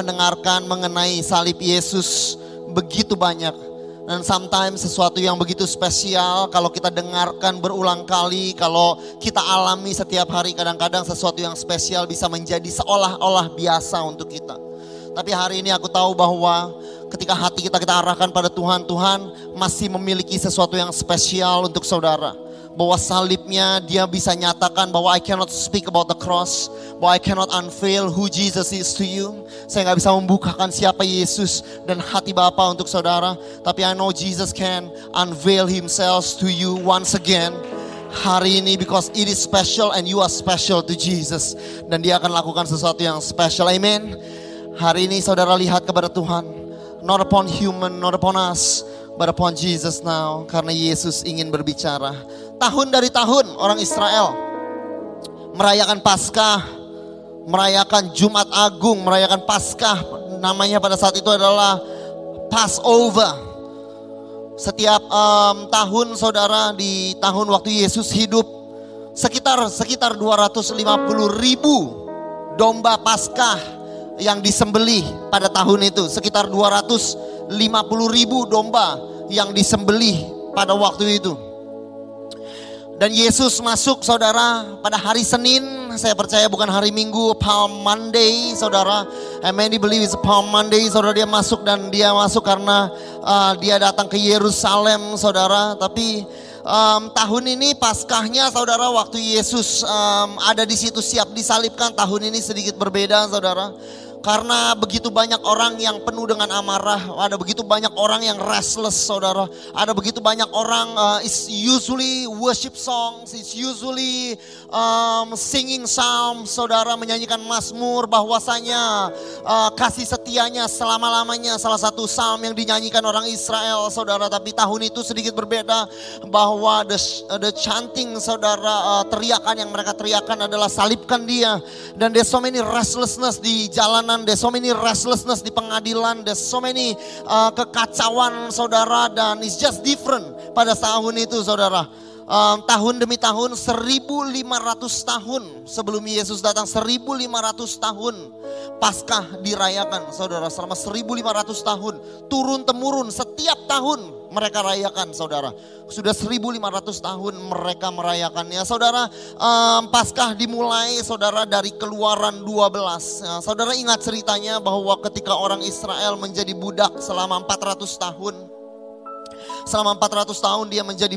Mendengarkan mengenai salib Yesus begitu banyak dan sometimes sesuatu yang begitu spesial kalau kita dengarkan berulang kali kalau kita alami setiap hari kadang-kadang sesuatu yang spesial bisa menjadi seolah-olah biasa untuk kita. Tapi hari ini aku tahu bahwa ketika hati kita kita arahkan pada Tuhan, Tuhan masih memiliki sesuatu yang spesial untuk saudara bahwa salibnya dia bisa nyatakan bahwa I cannot speak about the cross, bahwa I cannot unveil who Jesus is to you. Saya nggak bisa membukakan siapa Yesus dan hati Bapa untuk saudara, tapi I know Jesus can unveil himself to you once again hari ini because it is special and you are special to Jesus dan dia akan lakukan sesuatu yang special. Amen. Hari ini saudara lihat kepada Tuhan, not upon human, not upon us, but upon Jesus now karena Yesus ingin berbicara. Tahun dari tahun orang Israel merayakan Paskah, merayakan Jumat Agung, merayakan Paskah. Namanya pada saat itu adalah Passover. Setiap um, tahun saudara di tahun waktu Yesus hidup sekitar sekitar 250 ribu domba Paskah yang disembelih pada tahun itu sekitar 250 ribu domba yang disembelih pada waktu itu. Dan Yesus masuk saudara pada hari Senin, saya percaya bukan hari Minggu, Palm Monday saudara. I many believe it's Palm Monday, saudara dia masuk dan dia masuk karena uh, dia datang ke Yerusalem saudara. Tapi um, tahun ini Paskahnya saudara waktu Yesus um, ada di situ siap disalibkan, tahun ini sedikit berbeda saudara. Karena begitu banyak orang yang penuh dengan amarah, ada begitu banyak orang yang restless, saudara. Ada begitu banyak orang, uh, it's usually worship songs, it's usually um, singing psalm, saudara menyanyikan mazmur bahwasanya uh, kasih setianya selama-lamanya salah satu psalm yang dinyanyikan orang Israel, saudara. Tapi tahun itu sedikit berbeda bahwa the, the chanting, saudara, uh, teriakan yang mereka teriakan adalah salibkan dia. Dan there's so many restlessness di jalanan there's so many restlessness di pengadilan, there's so many uh, kekacauan saudara. Dan it's just different pada tahun itu saudara. Um, tahun demi tahun 1500 tahun sebelum Yesus datang. 1500 tahun Paskah dirayakan saudara. Selama 1500 tahun turun temurun setiap tahun mereka rayakan saudara. Sudah 1500 tahun mereka merayakannya. Saudara um, Paskah dimulai saudara dari keluaran 12 ya, saudara ingat ceritanya bahwa ketika orang Israel menjadi budak selama 400 tahun Selama 400 tahun dia menjadi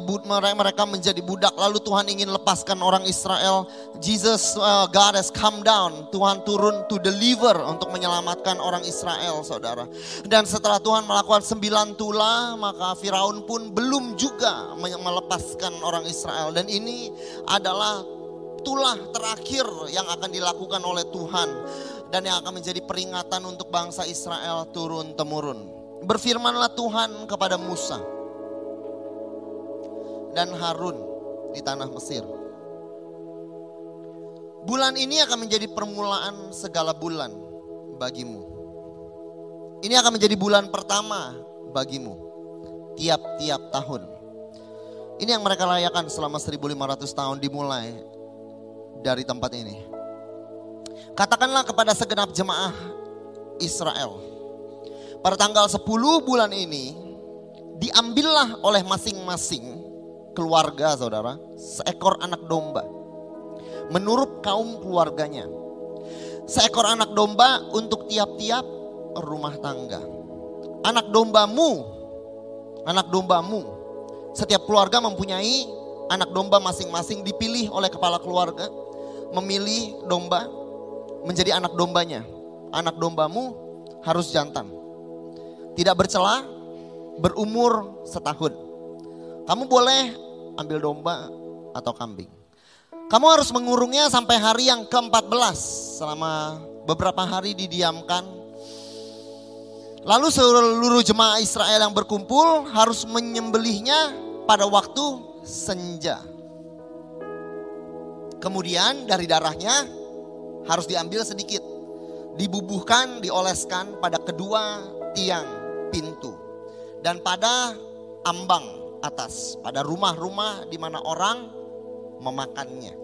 mereka menjadi budak. Lalu Tuhan ingin lepaskan orang Israel. Jesus uh, God has come down. Tuhan turun to deliver untuk menyelamatkan orang Israel, Saudara. Dan setelah Tuhan melakukan sembilan tula, maka Firaun pun belum juga melepaskan orang Israel. Dan ini adalah tulah terakhir yang akan dilakukan oleh Tuhan dan yang akan menjadi peringatan untuk bangsa Israel turun temurun. Berfirmanlah Tuhan kepada Musa dan Harun di tanah Mesir. Bulan ini akan menjadi permulaan segala bulan bagimu. Ini akan menjadi bulan pertama bagimu tiap-tiap tahun. Ini yang mereka rayakan selama 1500 tahun dimulai dari tempat ini. Katakanlah kepada segenap jemaah Israel. Pada tanggal 10 bulan ini diambillah oleh masing-masing keluarga saudara, seekor anak domba. Menurut kaum keluarganya. Seekor anak domba untuk tiap-tiap rumah tangga. Anak dombamu, anak dombamu. Setiap keluarga mempunyai anak domba masing-masing dipilih oleh kepala keluarga. Memilih domba menjadi anak dombanya. Anak dombamu harus jantan. Tidak bercela, berumur setahun. Kamu boleh ambil domba atau kambing. Kamu harus mengurungnya sampai hari yang ke-14 selama beberapa hari didiamkan Lalu seluruh jemaah Israel yang berkumpul harus menyembelihnya pada waktu senja. Kemudian dari darahnya harus diambil sedikit. Dibubuhkan, dioleskan pada kedua tiang pintu. Dan pada ambang atas. Pada rumah-rumah di mana orang memakannya.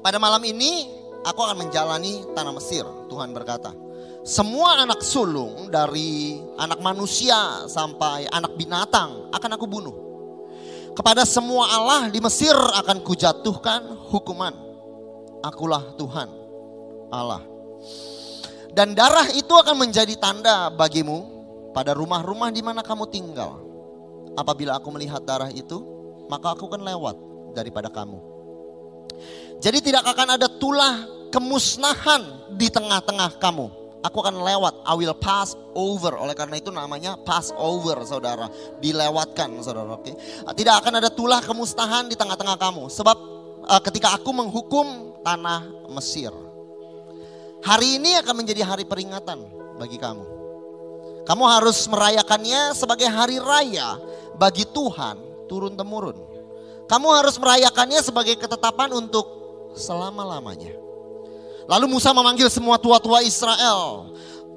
Pada malam ini aku akan menjalani tanah Mesir, Tuhan berkata. Semua anak sulung dari anak manusia sampai anak binatang akan aku bunuh. Kepada semua Allah di Mesir akan kujatuhkan hukuman. Akulah Tuhan Allah. Dan darah itu akan menjadi tanda bagimu pada rumah-rumah di mana kamu tinggal. Apabila aku melihat darah itu, maka aku akan lewat daripada kamu. Jadi tidak akan ada tulah kemusnahan di tengah-tengah kamu aku akan lewat. I will pass over. Oleh karena itu namanya pass over, saudara. Dilewatkan, saudara. Oke. Tidak akan ada tulah kemustahan di tengah-tengah kamu. Sebab uh, ketika aku menghukum tanah Mesir. Hari ini akan menjadi hari peringatan bagi kamu. Kamu harus merayakannya sebagai hari raya bagi Tuhan turun temurun. Kamu harus merayakannya sebagai ketetapan untuk selama-lamanya. Lalu Musa memanggil semua tua-tua Israel.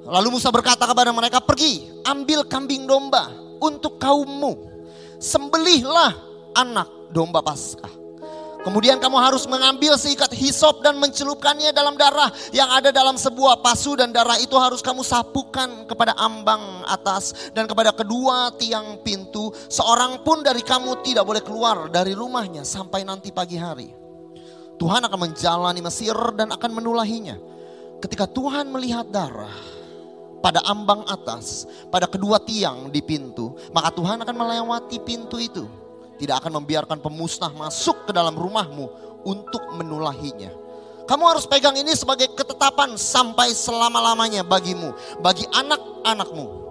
Lalu Musa berkata kepada mereka, pergi ambil kambing domba untuk kaummu. Sembelihlah anak domba paskah. Kemudian kamu harus mengambil seikat hisop dan mencelupkannya dalam darah yang ada dalam sebuah pasu dan darah itu harus kamu sapukan kepada ambang atas dan kepada kedua tiang pintu. Seorang pun dari kamu tidak boleh keluar dari rumahnya sampai nanti pagi hari. Tuhan akan menjalani Mesir dan akan menulahinya. Ketika Tuhan melihat darah pada ambang atas, pada kedua tiang di pintu, maka Tuhan akan melewati pintu itu. Tidak akan membiarkan pemusnah masuk ke dalam rumahmu untuk menulahinya. Kamu harus pegang ini sebagai ketetapan sampai selama-lamanya bagimu, bagi anak-anakmu.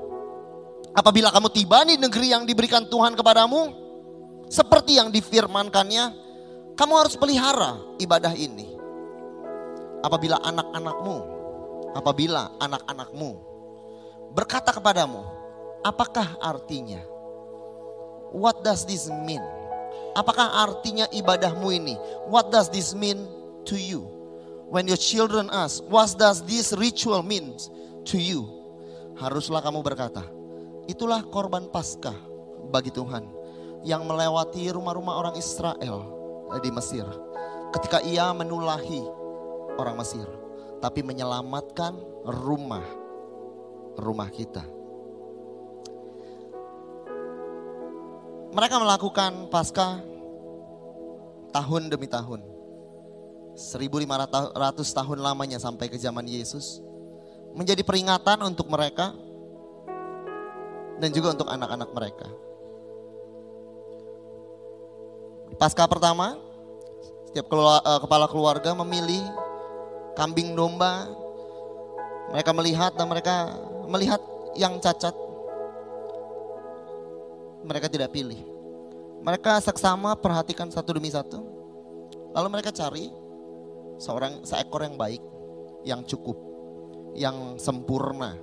Apabila kamu tiba di negeri yang diberikan Tuhan kepadamu, seperti yang difirmankannya, kamu harus pelihara ibadah ini. Apabila anak-anakmu, apabila anak-anakmu berkata kepadamu, apakah artinya? What does this mean? Apakah artinya ibadahmu ini? What does this mean to you? When your children ask, what does this ritual mean to you? Haruslah kamu berkata, itulah korban paskah bagi Tuhan yang melewati rumah-rumah orang Israel di Mesir. Ketika ia menulahi orang Mesir. Tapi menyelamatkan rumah rumah kita. Mereka melakukan pasca tahun demi tahun. 1500 tahun lamanya sampai ke zaman Yesus. Menjadi peringatan untuk mereka dan juga untuk anak-anak mereka. Pasca pertama, setiap eh, kepala keluarga memilih kambing domba. Mereka melihat dan mereka melihat yang cacat. Mereka tidak pilih. Mereka seksama perhatikan satu demi satu. Lalu mereka cari seorang seekor yang baik, yang cukup, yang sempurna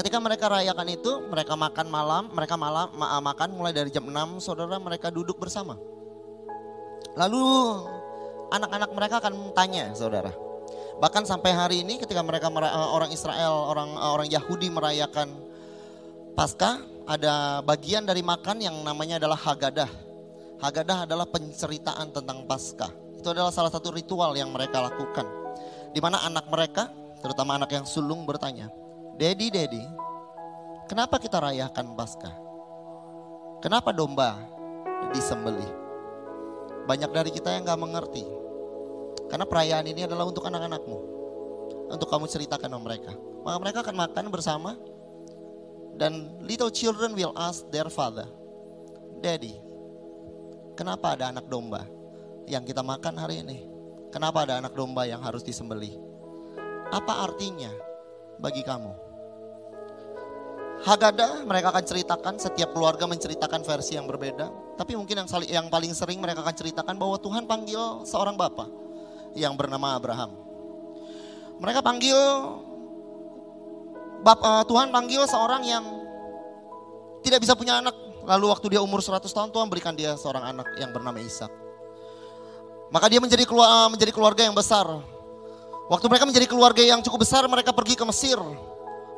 Ketika mereka rayakan itu, mereka makan malam, mereka malam ma makan mulai dari jam 6, saudara mereka duduk bersama. Lalu anak-anak mereka akan tanya, saudara. Bahkan sampai hari ini ketika mereka eh, orang Israel, orang eh, orang Yahudi merayakan Paskah, ada bagian dari makan yang namanya adalah Hagadah. Hagadah adalah penceritaan tentang Paskah. Itu adalah salah satu ritual yang mereka lakukan. Di mana anak mereka, terutama anak yang sulung bertanya, Dedi, Dedi, kenapa kita rayakan Paskah? Kenapa domba disembelih? Banyak dari kita yang gak mengerti. Karena perayaan ini adalah untuk anak-anakmu. Untuk kamu ceritakan sama mereka. Maka mereka akan makan bersama. Dan little children will ask their father, Daddy, kenapa ada anak domba yang kita makan hari ini? Kenapa ada anak domba yang harus disembelih? Apa artinya bagi kamu? Haggadah mereka akan ceritakan, setiap keluarga menceritakan versi yang berbeda. Tapi mungkin yang, yang paling sering mereka akan ceritakan bahwa Tuhan panggil seorang bapak yang bernama Abraham. Mereka panggil Bap, uh, Tuhan panggil seorang yang tidak bisa punya anak. Lalu waktu dia umur 100 tahun Tuhan berikan dia seorang anak yang bernama Ishak. Maka dia menjadi keluarga, menjadi keluarga yang besar. Waktu mereka menjadi keluarga yang cukup besar, mereka pergi ke Mesir.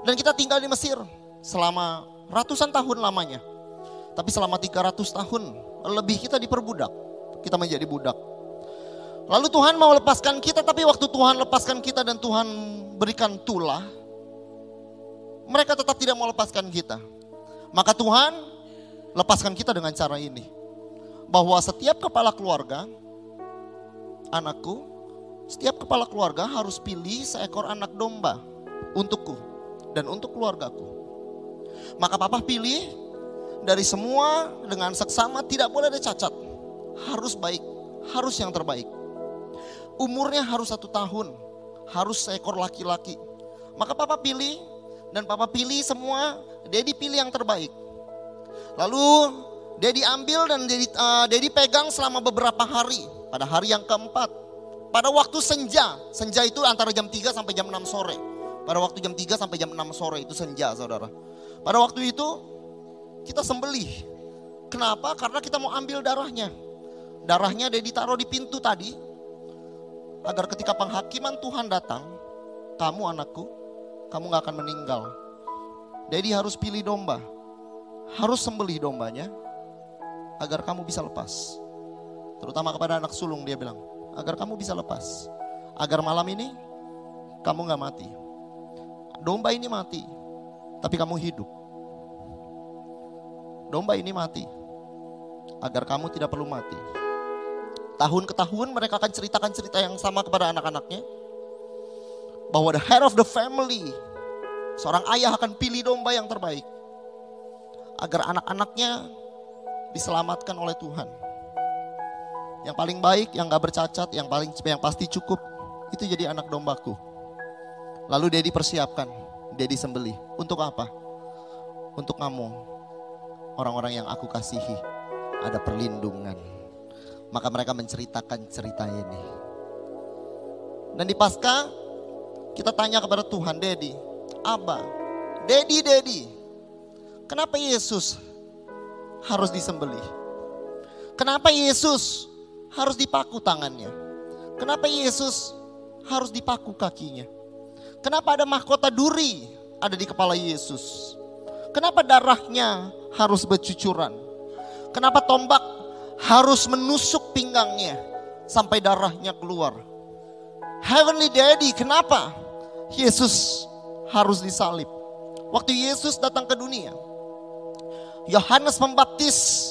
Dan kita tinggal di Mesir selama ratusan tahun lamanya. Tapi selama 300 tahun lebih kita diperbudak. Kita menjadi budak. Lalu Tuhan mau lepaskan kita, tapi waktu Tuhan lepaskan kita dan Tuhan berikan tulah, mereka tetap tidak mau lepaskan kita. Maka Tuhan lepaskan kita dengan cara ini. Bahwa setiap kepala keluarga anakku, setiap kepala keluarga harus pilih seekor anak domba untukku dan untuk keluargaku. Maka papa pilih dari semua dengan seksama tidak boleh ada cacat. Harus baik, harus yang terbaik. Umurnya harus satu tahun, harus seekor laki-laki. Maka papa pilih dan papa pilih semua, Dedi pilih yang terbaik. Lalu Dedi ambil dan Dedi, uh, Dedi pegang selama beberapa hari pada hari yang keempat, pada waktu senja, senja itu antara jam 3 sampai jam 6 sore. Pada waktu jam 3 sampai jam 6 sore itu senja saudara. Pada waktu itu kita sembelih. Kenapa? Karena kita mau ambil darahnya. Darahnya dia ditaruh di pintu tadi. Agar ketika penghakiman Tuhan datang, kamu anakku, kamu gak akan meninggal. Dedi harus pilih domba. Harus sembelih dombanya agar kamu bisa lepas. Terutama kepada anak sulung dia bilang, agar kamu bisa lepas. Agar malam ini kamu gak mati. Domba ini mati, tapi kamu hidup. Domba ini mati, agar kamu tidak perlu mati. Tahun ke tahun mereka akan ceritakan cerita yang sama kepada anak-anaknya. Bahwa the head of the family, seorang ayah akan pilih domba yang terbaik. Agar anak-anaknya diselamatkan oleh Tuhan. Yang paling baik, yang gak bercacat, yang paling yang pasti cukup, itu jadi anak dombaku. Lalu dia dipersiapkan, dia disembeli. Untuk apa? Untuk kamu, orang-orang yang aku kasihi, ada perlindungan. Maka mereka menceritakan cerita ini. Dan di pasca, kita tanya kepada Tuhan, Dedi, Abba, Dedi, Dedi, kenapa Yesus harus disembeli? Kenapa Yesus harus dipaku tangannya? Kenapa Yesus harus dipaku kakinya? Kenapa ada mahkota duri ada di kepala Yesus? Kenapa darahnya harus bercucuran? Kenapa tombak harus menusuk pinggangnya sampai darahnya keluar? Heavenly Daddy, kenapa Yesus harus disalib? Waktu Yesus datang ke dunia, Yohanes Pembaptis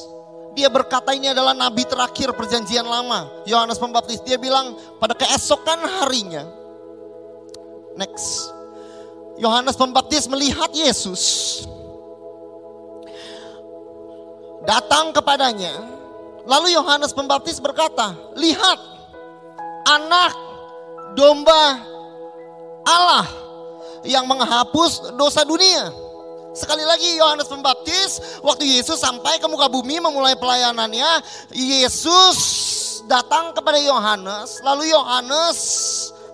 dia berkata ini adalah nabi terakhir perjanjian lama. Yohanes Pembaptis. Dia bilang pada keesokan harinya. Next. Yohanes Pembaptis melihat Yesus. Datang kepadanya. Lalu Yohanes Pembaptis berkata, lihat anak domba Allah yang menghapus dosa dunia. Sekali lagi Yohanes Pembaptis waktu Yesus sampai ke muka bumi memulai pelayanannya, Yesus datang kepada Yohanes, lalu Yohanes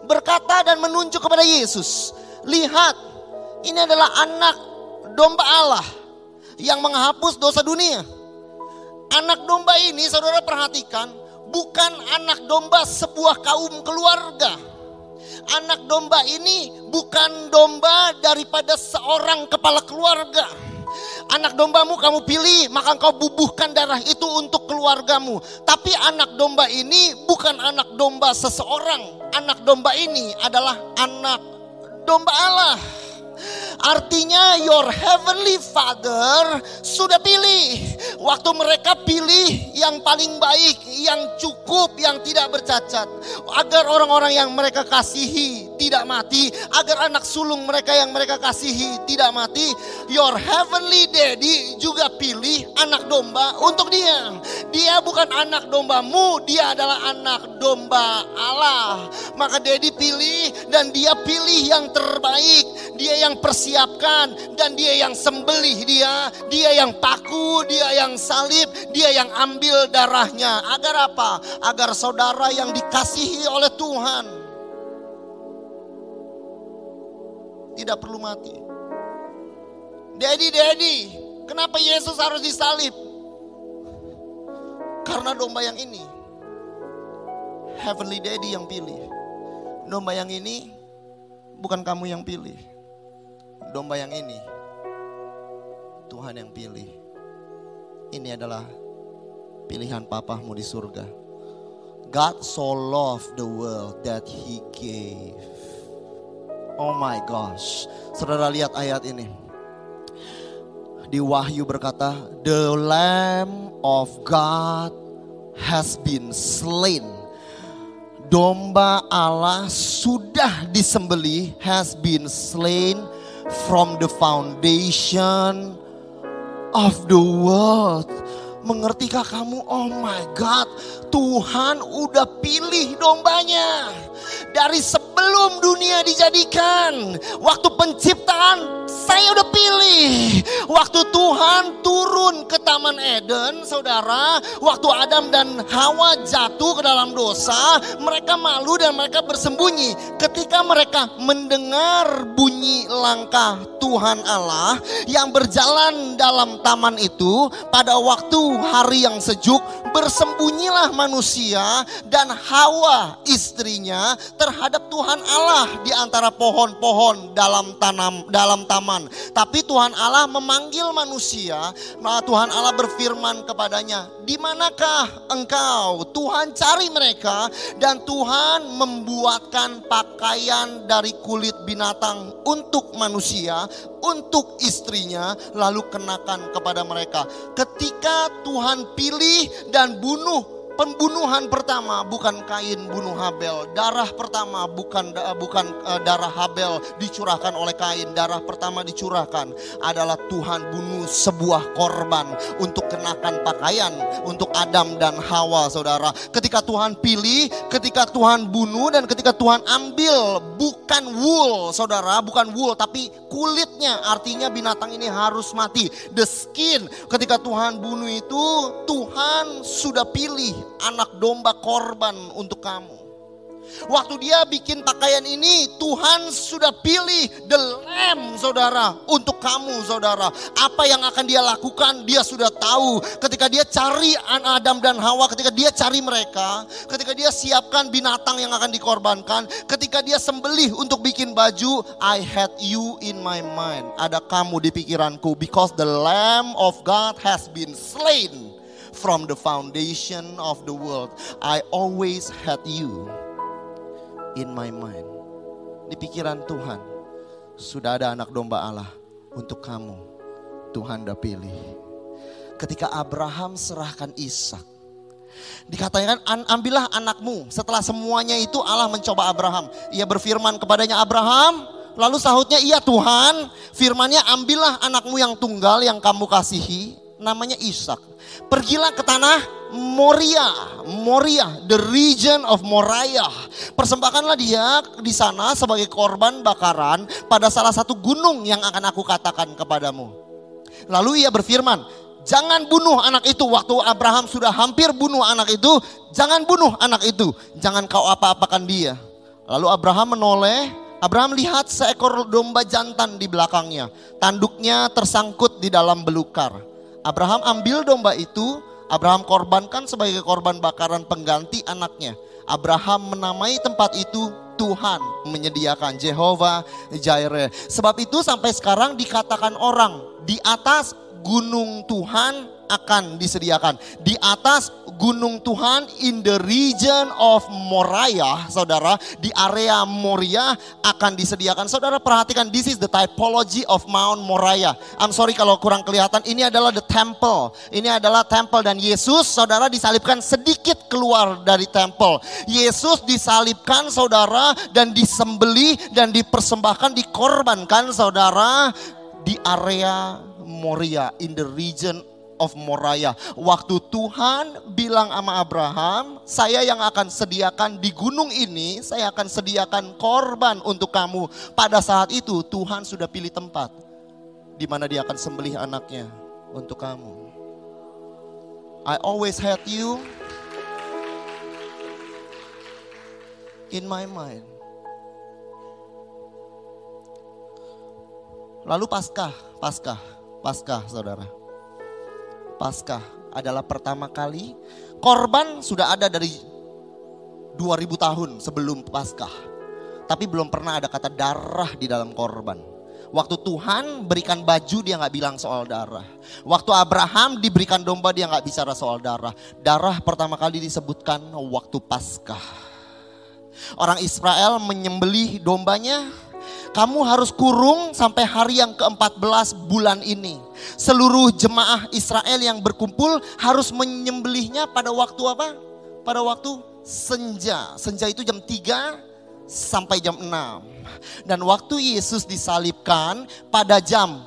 berkata dan menunjuk kepada Yesus, "Lihat, ini adalah anak domba Allah yang menghapus dosa dunia." Anak domba ini saudara perhatikan, bukan anak domba sebuah kaum keluarga anak domba ini bukan domba daripada seorang kepala keluarga. Anak dombamu kamu pilih, maka engkau bubuhkan darah itu untuk keluargamu. Tapi anak domba ini bukan anak domba seseorang. Anak domba ini adalah anak domba Allah. Artinya your heavenly father sudah pilih. Waktu mereka pilih yang paling baik, yang cukup, yang tidak bercacat. Agar orang-orang yang mereka kasihi tidak mati. Agar anak sulung mereka yang mereka kasihi tidak mati. Your heavenly daddy juga pilih anak domba untuk dia. Dia bukan anak dombamu, dia adalah anak domba Allah. Maka daddy pilih dan dia pilih yang terbaik. Dia yang persiapkan siapkan dan dia yang sembelih dia, dia yang paku, dia yang salib, dia yang ambil darahnya. Agar apa? Agar saudara yang dikasihi oleh Tuhan tidak perlu mati. Daddy, Daddy, kenapa Yesus harus disalib? Karena domba yang ini. Heavenly Daddy yang pilih. Domba yang ini bukan kamu yang pilih. Domba yang ini Tuhan yang pilih. Ini adalah pilihan papamu di surga. God so loved the world that he gave. Oh my gosh. Saudara lihat ayat ini. Di Wahyu berkata, "The lamb of God has been slain." Domba Allah sudah disembeli, has been slain from the foundation of the world. Mengertikah kamu? Oh my God, Tuhan udah pilih dombanya dari sebelum dunia dijadikan. Waktu penciptaan saya udah pilih. Waktu Tuhan turun ke Taman Eden, saudara, waktu Adam dan Hawa jatuh ke dalam dosa, mereka malu dan mereka bersembunyi. Ketika mereka mendengar bunyi langkah Tuhan Allah yang berjalan dalam taman itu, pada waktu hari yang sejuk, bersembunyilah manusia dan Hawa istrinya terhadap Tuhan Allah di antara pohon-pohon dalam tanam dalam taman. Tapi Tuhan Allah memanggil manusia, Tuhan Allah berfirman kepadanya, "Di manakah engkau?" Tuhan cari mereka dan Tuhan membuatkan pakaian dari kulit binatang untuk manusia, untuk istrinya, lalu kenakan kepada mereka. Ketika Tuhan pilih dan bunuh Pembunuhan pertama bukan Kain bunuh Habel. Darah pertama bukan bukan uh, darah Habel dicurahkan oleh Kain. Darah pertama dicurahkan adalah Tuhan bunuh sebuah korban untuk kenakan pakaian untuk Adam dan Hawa, Saudara. Ketika Tuhan pilih, ketika Tuhan bunuh dan ketika Tuhan ambil bukan wool, Saudara, bukan wool tapi kulitnya artinya binatang ini harus mati. The skin ketika Tuhan bunuh itu Tuhan sudah pilih anak domba korban untuk kamu. Waktu dia bikin pakaian ini, Tuhan sudah pilih the lamb saudara untuk kamu saudara. Apa yang akan dia lakukan dia sudah tahu. Ketika dia cari Adam dan Hawa, ketika dia cari mereka, ketika dia siapkan binatang yang akan dikorbankan, ketika dia sembelih untuk bikin baju, I had you in my mind. Ada kamu di pikiranku because the lamb of God has been slain from the foundation of the world. I always had you in my mind. Di pikiran Tuhan, sudah ada anak domba Allah untuk kamu. Tuhan dah pilih. Ketika Abraham serahkan Ishak, Dikatakan ambillah anakmu. Setelah semuanya itu Allah mencoba Abraham. Ia berfirman kepadanya Abraham. Lalu sahutnya iya Tuhan. Firmannya ambillah anakmu yang tunggal yang kamu kasihi. Namanya Ishak. Pergilah ke tanah Moria, Moria, the region of Moriah. Persembahkanlah dia di sana sebagai korban bakaran pada salah satu gunung yang akan aku katakan kepadamu. Lalu ia berfirman, jangan bunuh anak itu. Waktu Abraham sudah hampir bunuh anak itu, jangan bunuh anak itu. Jangan kau apa-apakan dia. Lalu Abraham menoleh, Abraham lihat seekor domba jantan di belakangnya. Tanduknya tersangkut di dalam belukar. Abraham ambil domba itu, Abraham korbankan sebagai korban bakaran pengganti anaknya. Abraham menamai tempat itu Tuhan menyediakan Jehovah Jireh. Sebab itu sampai sekarang dikatakan orang di atas gunung Tuhan akan disediakan. Di atas gunung Tuhan in the region of Moriah, saudara, di area Moriah akan disediakan. Saudara perhatikan, this is the typology of Mount Moriah. I'm sorry kalau kurang kelihatan, ini adalah the temple. Ini adalah temple dan Yesus, saudara disalibkan sedikit keluar dari temple. Yesus disalibkan, saudara, dan disembeli dan dipersembahkan, dikorbankan, saudara, di area Moria in the region of Moriah. Waktu Tuhan bilang sama Abraham, saya yang akan sediakan di gunung ini, saya akan sediakan korban untuk kamu. Pada saat itu Tuhan sudah pilih tempat di mana dia akan sembelih anaknya untuk kamu. I always had you in my mind. Lalu Paskah, Paskah, Paskah saudara. Paskah adalah pertama kali korban sudah ada dari 2000 tahun sebelum Paskah. Tapi belum pernah ada kata darah di dalam korban. Waktu Tuhan berikan baju dia nggak bilang soal darah. Waktu Abraham diberikan domba dia nggak bicara soal darah. Darah pertama kali disebutkan waktu Paskah. Orang Israel menyembelih dombanya. Kamu harus kurung sampai hari yang ke-14 bulan ini. Seluruh jemaah Israel yang berkumpul harus menyembelihnya pada waktu apa? Pada waktu senja. Senja itu jam 3 sampai jam 6. Dan waktu Yesus disalibkan pada jam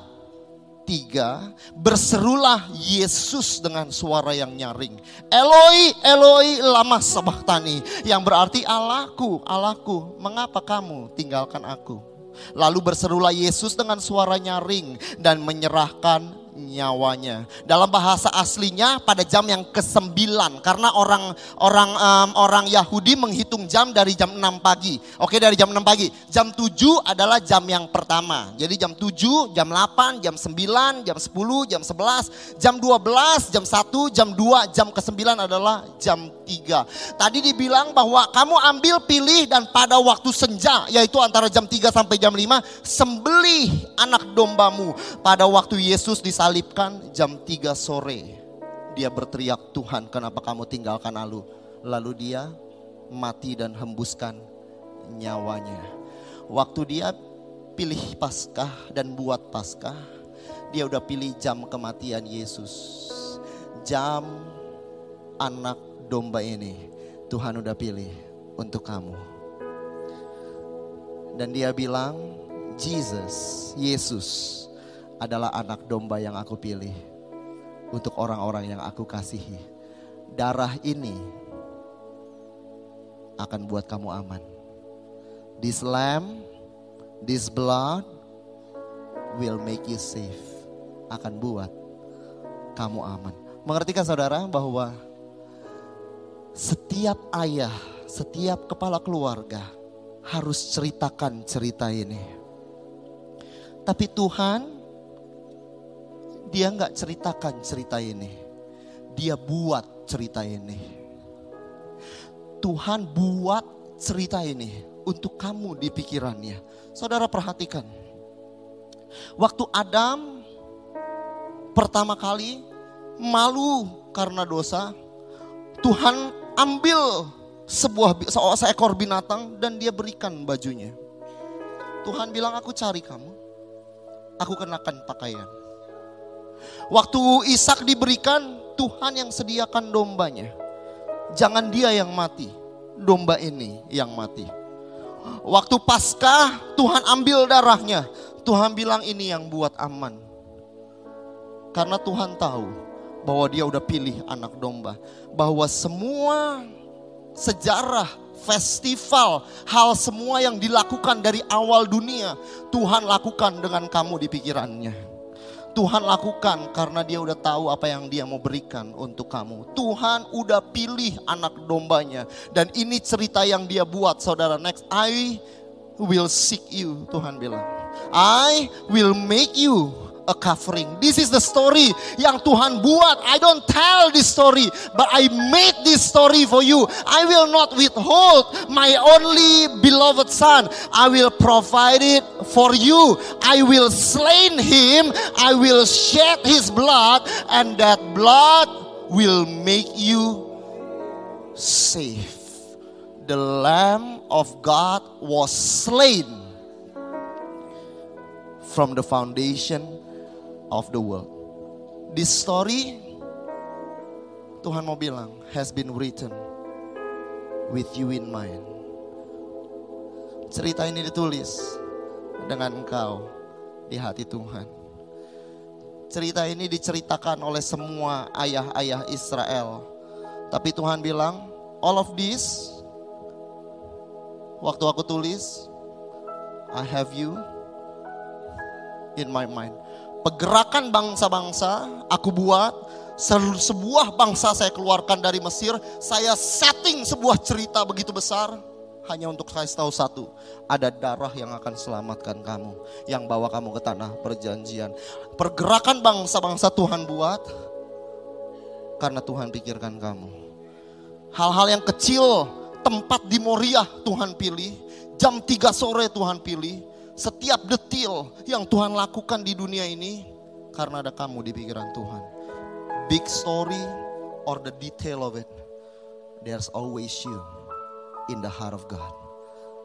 3, berserulah Yesus dengan suara yang nyaring. Eloi, Eloi lama sabachthani. Yang berarti Allahku, Allahku, mengapa kamu tinggalkan aku? Lalu berserulah Yesus dengan suara nyaring dan menyerahkan nyawanya. Dalam bahasa aslinya pada jam yang ke-9 karena orang orang um, orang Yahudi menghitung jam dari jam 6 pagi. Oke, dari jam 6 pagi. Jam 7 adalah jam yang pertama. Jadi jam 7, jam 8, jam 9, jam 10, jam 11, jam 12, jam 1, jam 2, jam ke-9 adalah jam 3. Tadi dibilang bahwa kamu ambil pilih dan pada waktu senja yaitu antara jam 3 sampai jam 5 sembelih anak dombamu. Pada waktu Yesus disalibkan jam 3 sore. Dia berteriak, "Tuhan, kenapa kamu tinggalkan aku?" Lalu dia mati dan hembuskan nyawanya. Waktu dia pilih Paskah dan buat Paskah, dia udah pilih jam kematian Yesus. Jam anak domba ini Tuhan udah pilih untuk kamu. Dan dia bilang, Jesus, Yesus adalah anak domba yang aku pilih untuk orang-orang yang aku kasihi. Darah ini akan buat kamu aman. This lamb, this blood will make you safe. Akan buat kamu aman. Mengertikan saudara bahwa setiap ayah, setiap kepala keluarga harus ceritakan cerita ini. Tapi Tuhan, dia nggak ceritakan cerita ini. Dia buat cerita ini. Tuhan buat cerita ini untuk kamu di pikirannya. Saudara perhatikan. Waktu Adam pertama kali malu karena dosa, Tuhan ambil sebuah seekor binatang dan dia berikan bajunya. Tuhan bilang aku cari kamu. Aku kenakan pakaian. Waktu Ishak diberikan, Tuhan yang sediakan dombanya. Jangan dia yang mati, domba ini yang mati. Waktu Paskah, Tuhan ambil darahnya. Tuhan bilang ini yang buat aman. Karena Tuhan tahu bahwa dia udah pilih anak domba. Bahwa semua sejarah, festival, hal semua yang dilakukan dari awal dunia, Tuhan lakukan dengan kamu di pikirannya. Tuhan lakukan karena dia udah tahu apa yang dia mau berikan untuk kamu. Tuhan udah pilih anak dombanya. Dan ini cerita yang dia buat saudara. Next, I will seek you. Tuhan bilang. I will make you a covering. This is the story yang Tuhan buat. I don't tell this story, but I made this story for you. I will not withhold my only beloved son. I will provide it for you. I will slain him. I will shed his blood and that blood will make you safe. The lamb of God was slain from the foundation of the world. This story Tuhan mau bilang has been written with you in mind. Cerita ini ditulis dengan engkau di hati Tuhan. Cerita ini diceritakan oleh semua ayah-ayah Israel. Tapi Tuhan bilang, all of this waktu aku tulis I have you in my mind Pergerakan bangsa-bangsa aku buat, sebuah bangsa saya keluarkan dari Mesir, saya setting sebuah cerita begitu besar hanya untuk kasih tahu satu, ada darah yang akan selamatkan kamu, yang bawa kamu ke tanah perjanjian. Pergerakan bangsa-bangsa Tuhan buat karena Tuhan pikirkan kamu. Hal-hal yang kecil, tempat di Moriah Tuhan pilih, jam 3 sore Tuhan pilih, setiap detil yang Tuhan lakukan di dunia ini karena ada kamu di pikiran Tuhan. Big story or the detail of it, there's always you in the heart of God.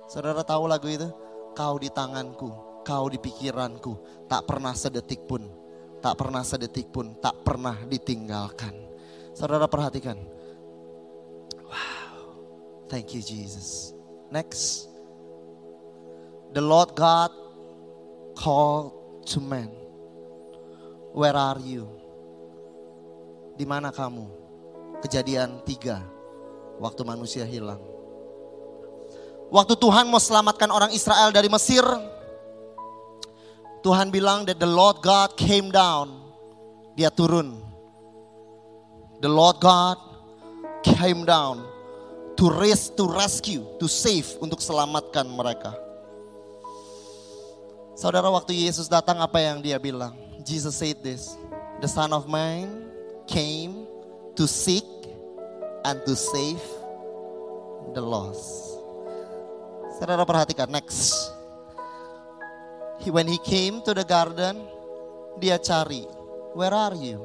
Saudara tahu lagu itu? Kau di tanganku, kau di pikiranku, tak pernah sedetik pun, tak pernah sedetik pun, tak pernah ditinggalkan. Saudara perhatikan. Wow, thank you Jesus. Next. The Lord God called to man. Where are you? Di mana kamu? Kejadian tiga, waktu manusia hilang. Waktu Tuhan mau selamatkan orang Israel dari Mesir, Tuhan bilang that the Lord God came down. Dia turun. The Lord God came down to res to rescue, to save, untuk selamatkan mereka. Saudara waktu Yesus datang apa yang dia bilang? Jesus said this, the Son of Man came to seek and to save the lost. Saudara perhatikan next. He, when he came to the garden, dia cari, where are you?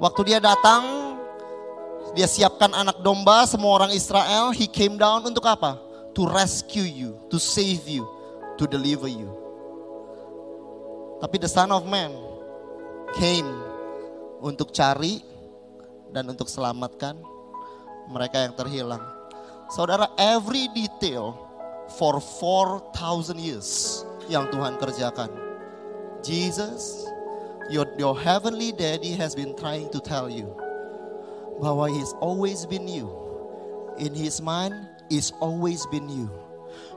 Waktu dia datang, dia siapkan anak domba semua orang Israel, he came down untuk apa? To rescue you, to save you, to deliver you. Tapi the son of man came untuk cari dan untuk selamatkan mereka yang terhilang. Saudara, every detail for 4,000 years yang Tuhan kerjakan. Jesus, your, your heavenly daddy has been trying to tell you bahwa he's always been you. In his mind, it's always been you.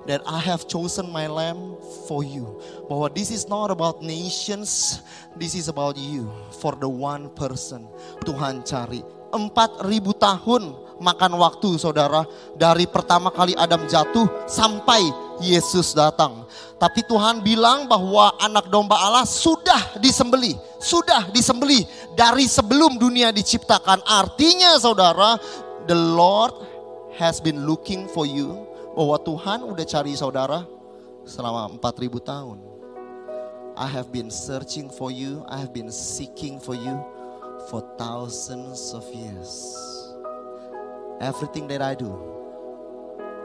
That I have chosen my lamb for you. Bahwa this is not about nations, this is about you. For the one person Tuhan cari. Empat ribu tahun makan waktu saudara. Dari pertama kali Adam jatuh sampai Yesus datang. Tapi Tuhan bilang bahwa anak domba Allah sudah disembeli. Sudah disembeli dari sebelum dunia diciptakan. Artinya saudara, the Lord has been looking for you. Bahwa Tuhan udah cari saudara selama 4000 tahun. I have been searching for you, I have been seeking for you for thousands of years. Everything that I do,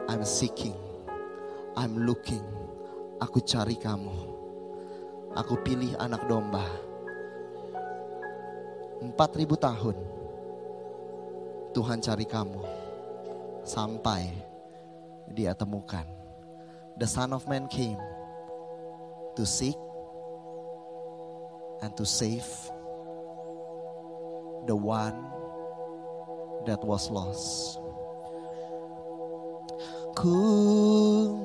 I'm seeking, I'm looking. Aku cari kamu. Aku pilih anak domba. 4000 tahun Tuhan cari kamu sampai dia temukan. The Son of Man came to seek and to save the one that was lost. Ku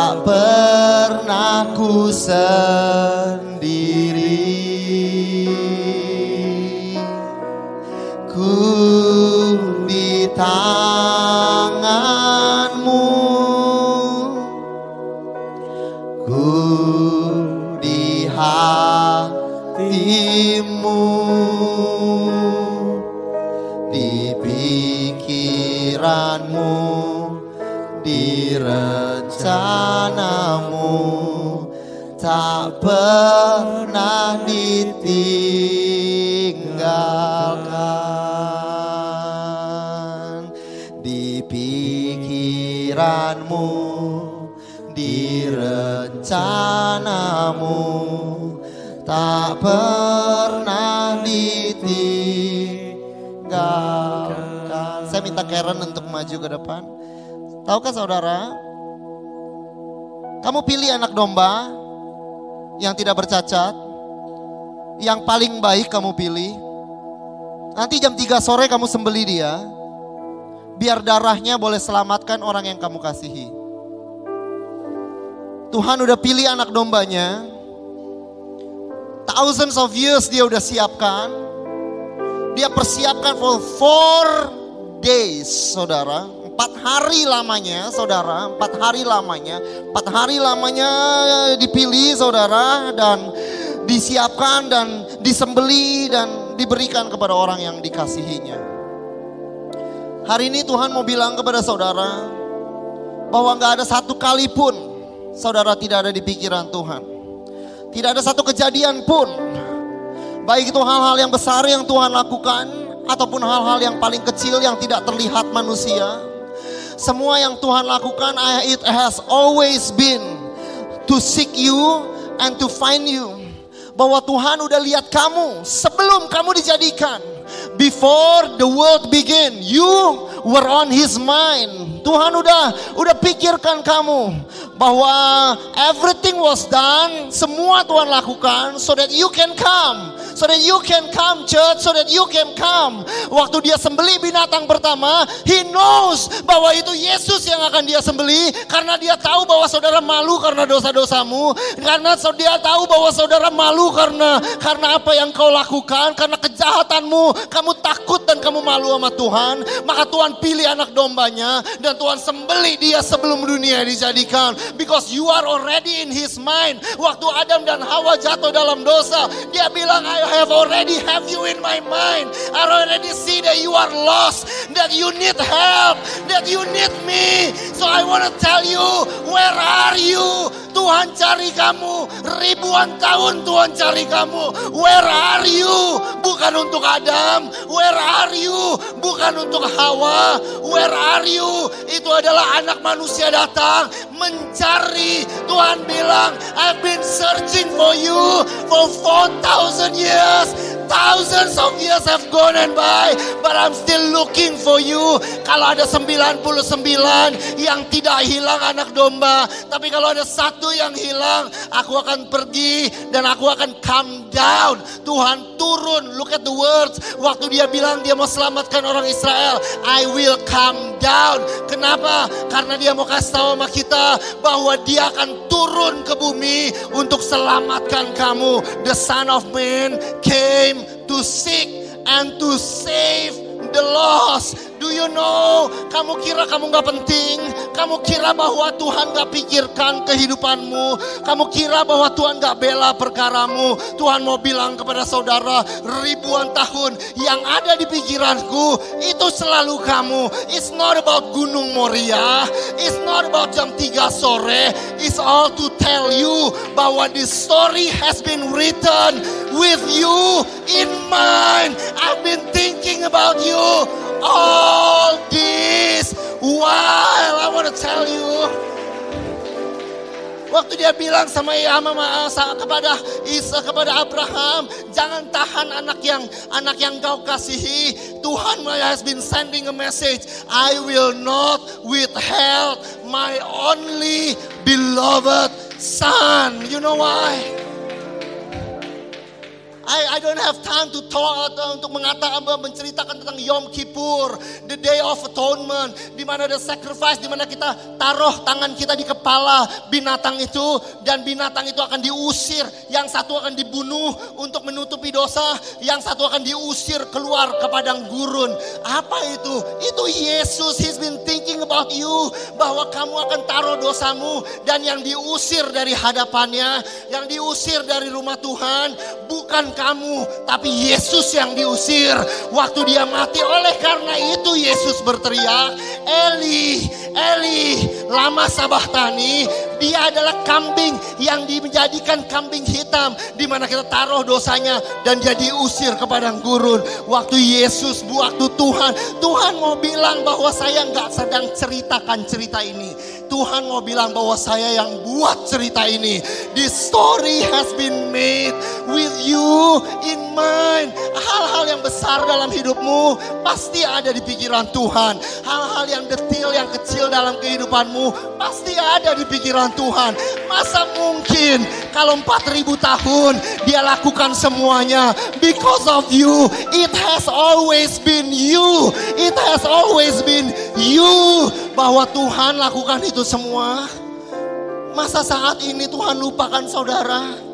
tak pernah ku sendiri. Ku di ditinggalkan di pikiranmu, di rencanamu, tak pernah ditinggalkan. Saya minta Karen untuk maju ke depan. Tahukah saudara, kamu pilih anak domba yang tidak bercacat, yang paling baik kamu pilih. Nanti jam 3 sore kamu sembeli dia, biar darahnya boleh selamatkan orang yang kamu kasihi. Tuhan udah pilih anak dombanya, thousands of years dia udah siapkan. Dia persiapkan for four days, saudara. Empat hari lamanya, saudara. Empat hari lamanya. Empat hari lamanya dipilih, saudara. Dan disiapkan dan disembeli dan diberikan kepada orang yang dikasihinya. Hari ini Tuhan mau bilang kepada saudara bahwa nggak ada satu kali pun saudara tidak ada di pikiran Tuhan. Tidak ada satu kejadian pun, baik itu hal-hal yang besar yang Tuhan lakukan ataupun hal-hal yang paling kecil yang tidak terlihat manusia. Semua yang Tuhan lakukan, it has always been to seek you and to find you bahwa Tuhan udah lihat kamu sebelum kamu dijadikan. Before the world begin, you were on his mind. Tuhan udah udah pikirkan kamu bahwa everything was done, semua Tuhan lakukan so that you can come, so that you can come church, so that you can come. Waktu dia sembeli binatang pertama, he knows bahwa itu Yesus yang akan dia sembeli karena dia tahu bahwa saudara malu karena dosa-dosamu, karena dia tahu bahwa saudara malu karena karena apa yang kau lakukan, karena kejahatanmu, kamu takut dan kamu malu sama Tuhan, maka Tuhan pilih anak dombanya dan Tuhan sembeli dia sebelum dunia dijadikan because you are already in his mind. Waktu Adam dan Hawa jatuh dalam dosa, dia bilang I have already have you in my mind. I already see that you are lost, that you need help, that you need me. So I want to tell you, where are you? Tuhan cari kamu ribuan tahun Tuhan cari kamu. Where are you? Bukan untuk Adam. Where are you? Bukan untuk Hawa. Where are you? Itu adalah anak manusia datang mencari. Tuhan bilang, I've been searching for you for 4,000 years. Thousands of years have gone and by, but I'm still looking for you. Kalau ada 99 yang tidak hilang anak domba, tapi kalau ada satu yang hilang, aku akan pergi dan aku akan come down. Tuhan turun, look at the words. Waktu dia bilang dia mau selamatkan orang Israel, I will come down. Kenapa? Karena dia mau kasih tahu sama kita bahwa dia akan turun ke bumi untuk selamatkan kamu. The Son of Man came to seek and to save the lost. Do you know? Kamu kira kamu nggak penting? Kamu kira bahwa Tuhan nggak pikirkan kehidupanmu? Kamu kira bahwa Tuhan nggak bela perkaramu? Tuhan mau bilang kepada saudara, ribuan tahun yang ada di pikiranku itu selalu kamu. It's not about Gunung Moria. It's not about jam 3 sore. It's all to tell you bahwa this story has been written with you in mind. I've been thinking about you all this while I want to tell you Waktu dia bilang sama Yama kepada Isa kepada Abraham, jangan tahan anak yang anak yang kau kasihi. Tuhan has been sending a message. I will not withhold my only beloved son. You know why? I, I don't have time to talk uh, untuk mengatakan menceritakan tentang Yom Kippur, the Day of Atonement, di mana ada sacrifice, di mana kita taruh tangan kita di kepala binatang itu dan binatang itu akan diusir, yang satu akan dibunuh untuk menutupi dosa, yang satu akan diusir keluar ke padang gurun. Apa itu? Itu Yesus. He's been thinking about you bahwa kamu akan taruh dosamu dan yang diusir dari hadapannya, yang diusir dari rumah Tuhan bukan kamu, tapi Yesus yang diusir waktu dia mati. Oleh karena itu Yesus berteriak, Eli, Eli, lama sabahtani. Dia adalah kambing yang menjadikan kambing hitam di mana kita taruh dosanya dan dia diusir ke padang gurun. Waktu Yesus, waktu Tuhan, Tuhan mau bilang bahwa saya nggak sedang ceritakan cerita ini. Tuhan mau bilang bahwa saya yang buat cerita ini. This story has been made with you in mind. Hal-hal yang besar dalam hidupmu pasti ada di pikiran Tuhan. Hal-hal yang detail, yang kecil dalam kehidupanmu pasti ada di pikiran Tuhan. Masa mungkin kalau 4000 tahun dia lakukan semuanya because of you. It has always been you. It has always been you bahwa Tuhan lakukan itu semua. Masa saat ini Tuhan lupakan saudara?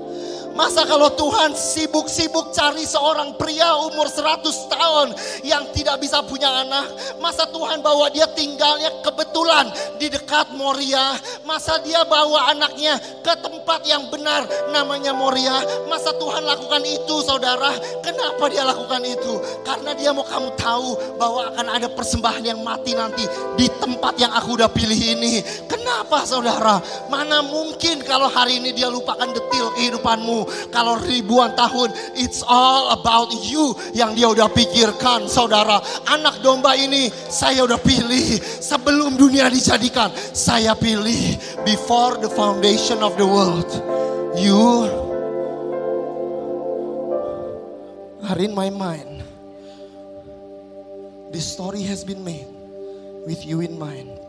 Masa kalau Tuhan sibuk-sibuk cari seorang pria umur 100 tahun yang tidak bisa punya anak. Masa Tuhan bawa dia tinggalnya kebetulan di dekat Moria. Masa dia bawa anaknya ke tempat yang benar namanya Moria. Masa Tuhan lakukan itu saudara. Kenapa dia lakukan itu? Karena dia mau kamu tahu bahwa akan ada persembahan yang mati nanti di tempat yang aku udah pilih ini. Kenapa saudara? Mana mungkin kalau hari ini dia lupakan detil kehidupanmu. Kalau ribuan tahun, it's all about you yang dia udah pikirkan, saudara. Anak domba ini saya udah pilih sebelum dunia dijadikan. Saya pilih before the foundation of the world. You are in my mind. This story has been made with you in mind.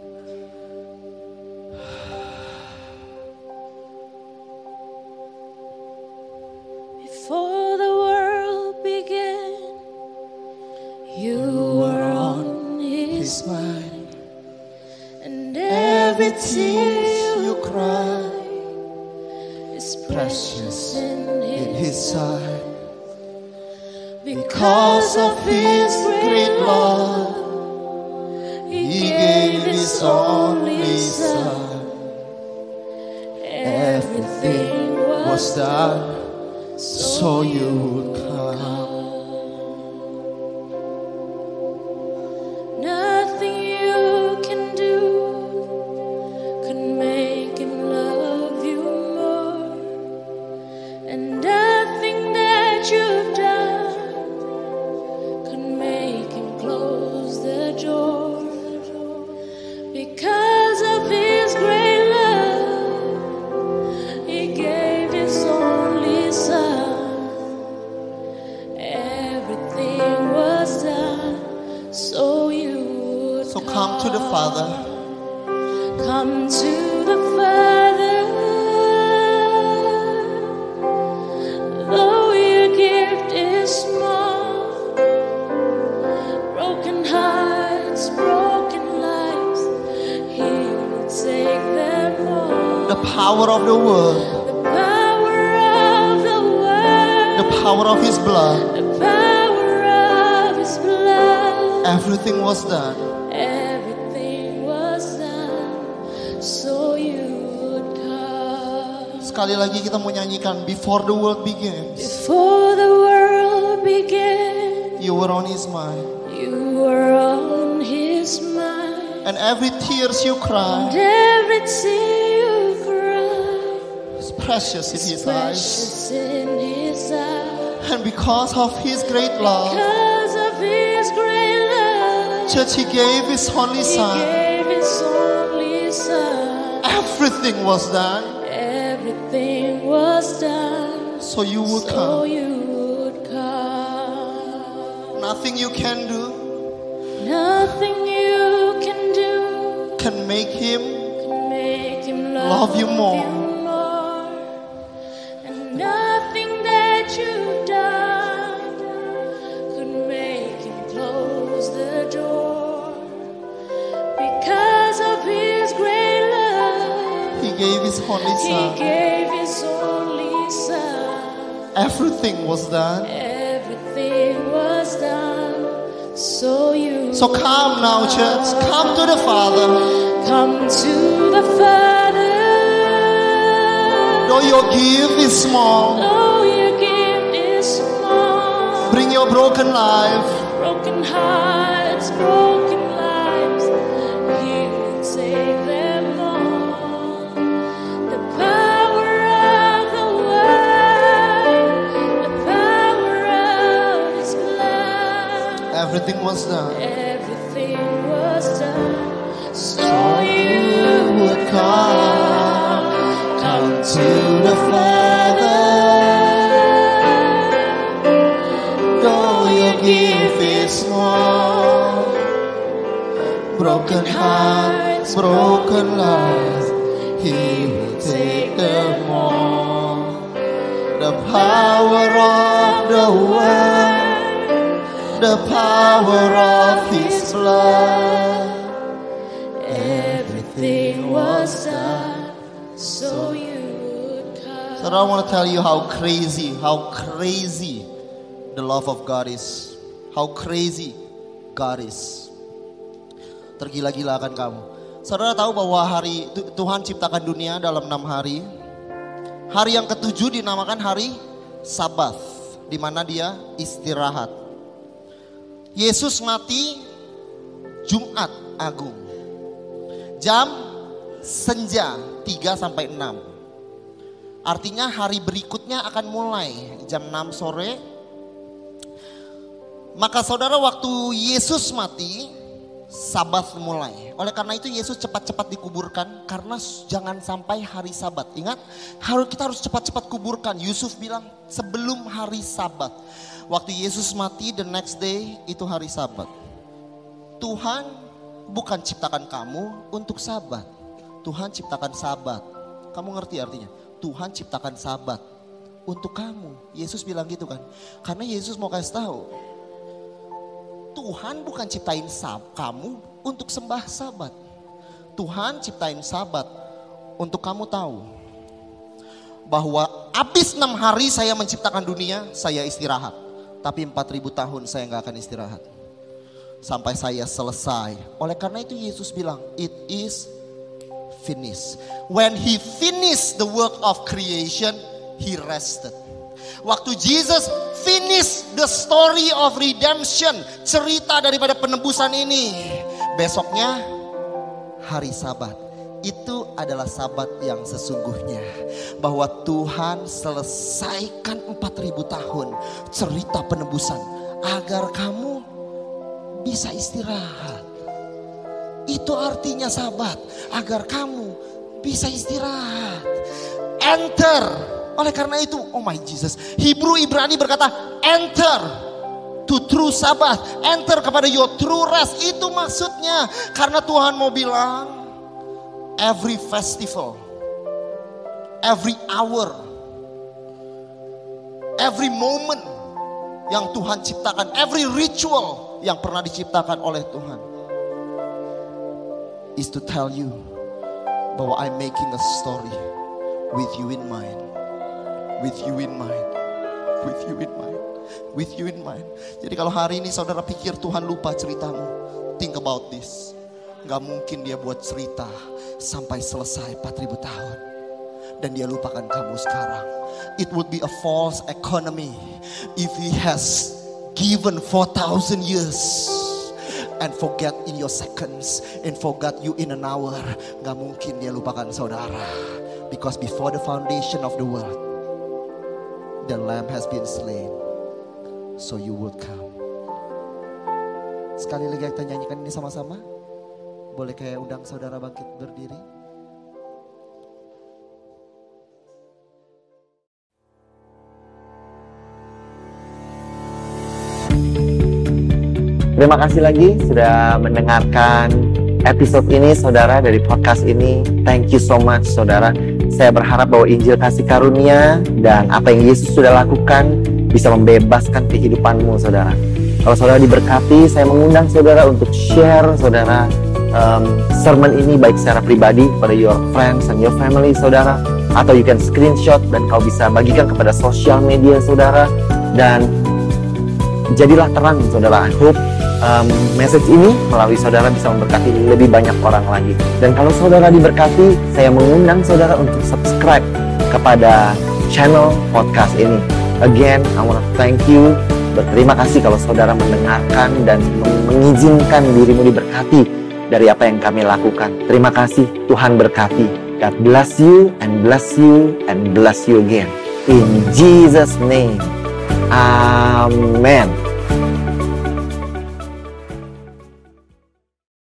Of the word, The power of the Word, the power of his blood. the power of His blood. Everything was done Everything was done so you would come. Sekali lagi kita mau nyanyikan Before the world begins Before the world began, You were on his mind you were on His mind. And every tears you And cry every tear precious in his eyes precious in His eyes. And because of his great love Because of His great love, Church he gave his only son gave His only Son. Everything was done Everything was done So you would so come you would come. Nothing you can do Nothing you can do Can make him can make him Love love, you more. His only He gave His only Son. Everything was done. Everything was done. So you So come now, church. Come to the Father. come to the Father. Though your gift is small, Though your gift is small, bring your broken life. broken hearts, broken Everything was done. Everything was done, so you would come, come to the Father. Though your gift is small, broken hearts, broken lives, He will take them all. The power of the power of His blood. Everything was done, so you would come. So I want to tell you how crazy, how crazy the love of God is. How crazy God is. Tergila-gila akan kamu. Saudara tahu bahwa hari Tu- Tuhan ciptakan dunia dalam enam hari. Hari yang ketujuh dinamakan hari Sabat, di mana dia istirahat. Yesus mati Jumat Agung. Jam senja 3 sampai 6. Artinya hari berikutnya akan mulai jam 6 sore. Maka saudara waktu Yesus mati, sabat mulai. Oleh karena itu Yesus cepat-cepat dikuburkan karena jangan sampai hari sabat. Ingat, harus kita harus cepat-cepat kuburkan. Yusuf bilang sebelum hari sabat. Waktu Yesus mati the next day itu hari sabat. Tuhan bukan ciptakan kamu untuk sabat. Tuhan ciptakan sabat. Kamu ngerti artinya? Tuhan ciptakan sabat untuk kamu. Yesus bilang gitu kan. Karena Yesus mau kasih tahu. Tuhan bukan ciptain sab kamu untuk sembah sabat. Tuhan ciptain sabat untuk kamu tahu. Bahwa habis enam hari saya menciptakan dunia, saya istirahat. Tapi 4000 tahun saya nggak akan istirahat sampai saya selesai. Oleh karena itu Yesus bilang, it is finished. When he finished the work of creation, he rested. Waktu Jesus finish the story of redemption, cerita daripada penebusan ini, besoknya hari Sabat. Itu adalah sabat yang sesungguhnya. Bahwa Tuhan selesaikan 4000 tahun cerita penebusan agar kamu bisa istirahat. Itu artinya sabat, agar kamu bisa istirahat. Enter. Oleh karena itu, oh my Jesus, Hebrew Ibrani berkata, enter to true sabat, enter kepada your true rest. Itu maksudnya, karena Tuhan mau bilang, every festival, every hour, every moment yang Tuhan ciptakan, every ritual yang pernah diciptakan oleh Tuhan is to tell you bahwa I'm making a story with you in mind, with you in mind, with you in mind, with you in mind. Jadi kalau hari ini saudara pikir Tuhan lupa ceritamu, think about this. Gak mungkin dia buat cerita sampai selesai 4000 tahun dan dia lupakan kamu sekarang. It would be a false economy if he has given 4000 years and forget in your seconds and forgot you in an hour. Gak mungkin dia lupakan saudara. Because before the foundation of the world, the lamb has been slain. So you would come. Sekali lagi kita nyanyikan ini sama-sama. Boleh kayak undang saudara bangkit berdiri. Terima kasih lagi sudah mendengarkan episode ini saudara dari podcast ini. Thank you so much saudara. Saya berharap bahwa Injil kasih karunia dan apa yang Yesus sudah lakukan bisa membebaskan kehidupanmu saudara. Kalau saudara diberkati, saya mengundang saudara untuk share saudara um, sermon ini baik secara pribadi kepada your friends and your family saudara. Atau you can screenshot dan kau bisa bagikan kepada sosial media saudara. Dan jadilah terang saudara. I hope um, message ini melalui saudara bisa memberkati lebih banyak orang lagi. Dan kalau saudara diberkati saya mengundang saudara untuk subscribe kepada channel podcast ini. Again I want to thank you berterima kasih kalau saudara mendengarkan dan mengizinkan dirimu diberkati dari apa yang kami lakukan. Terima kasih Tuhan berkati. God bless you and bless you and bless you again. In Jesus name Amen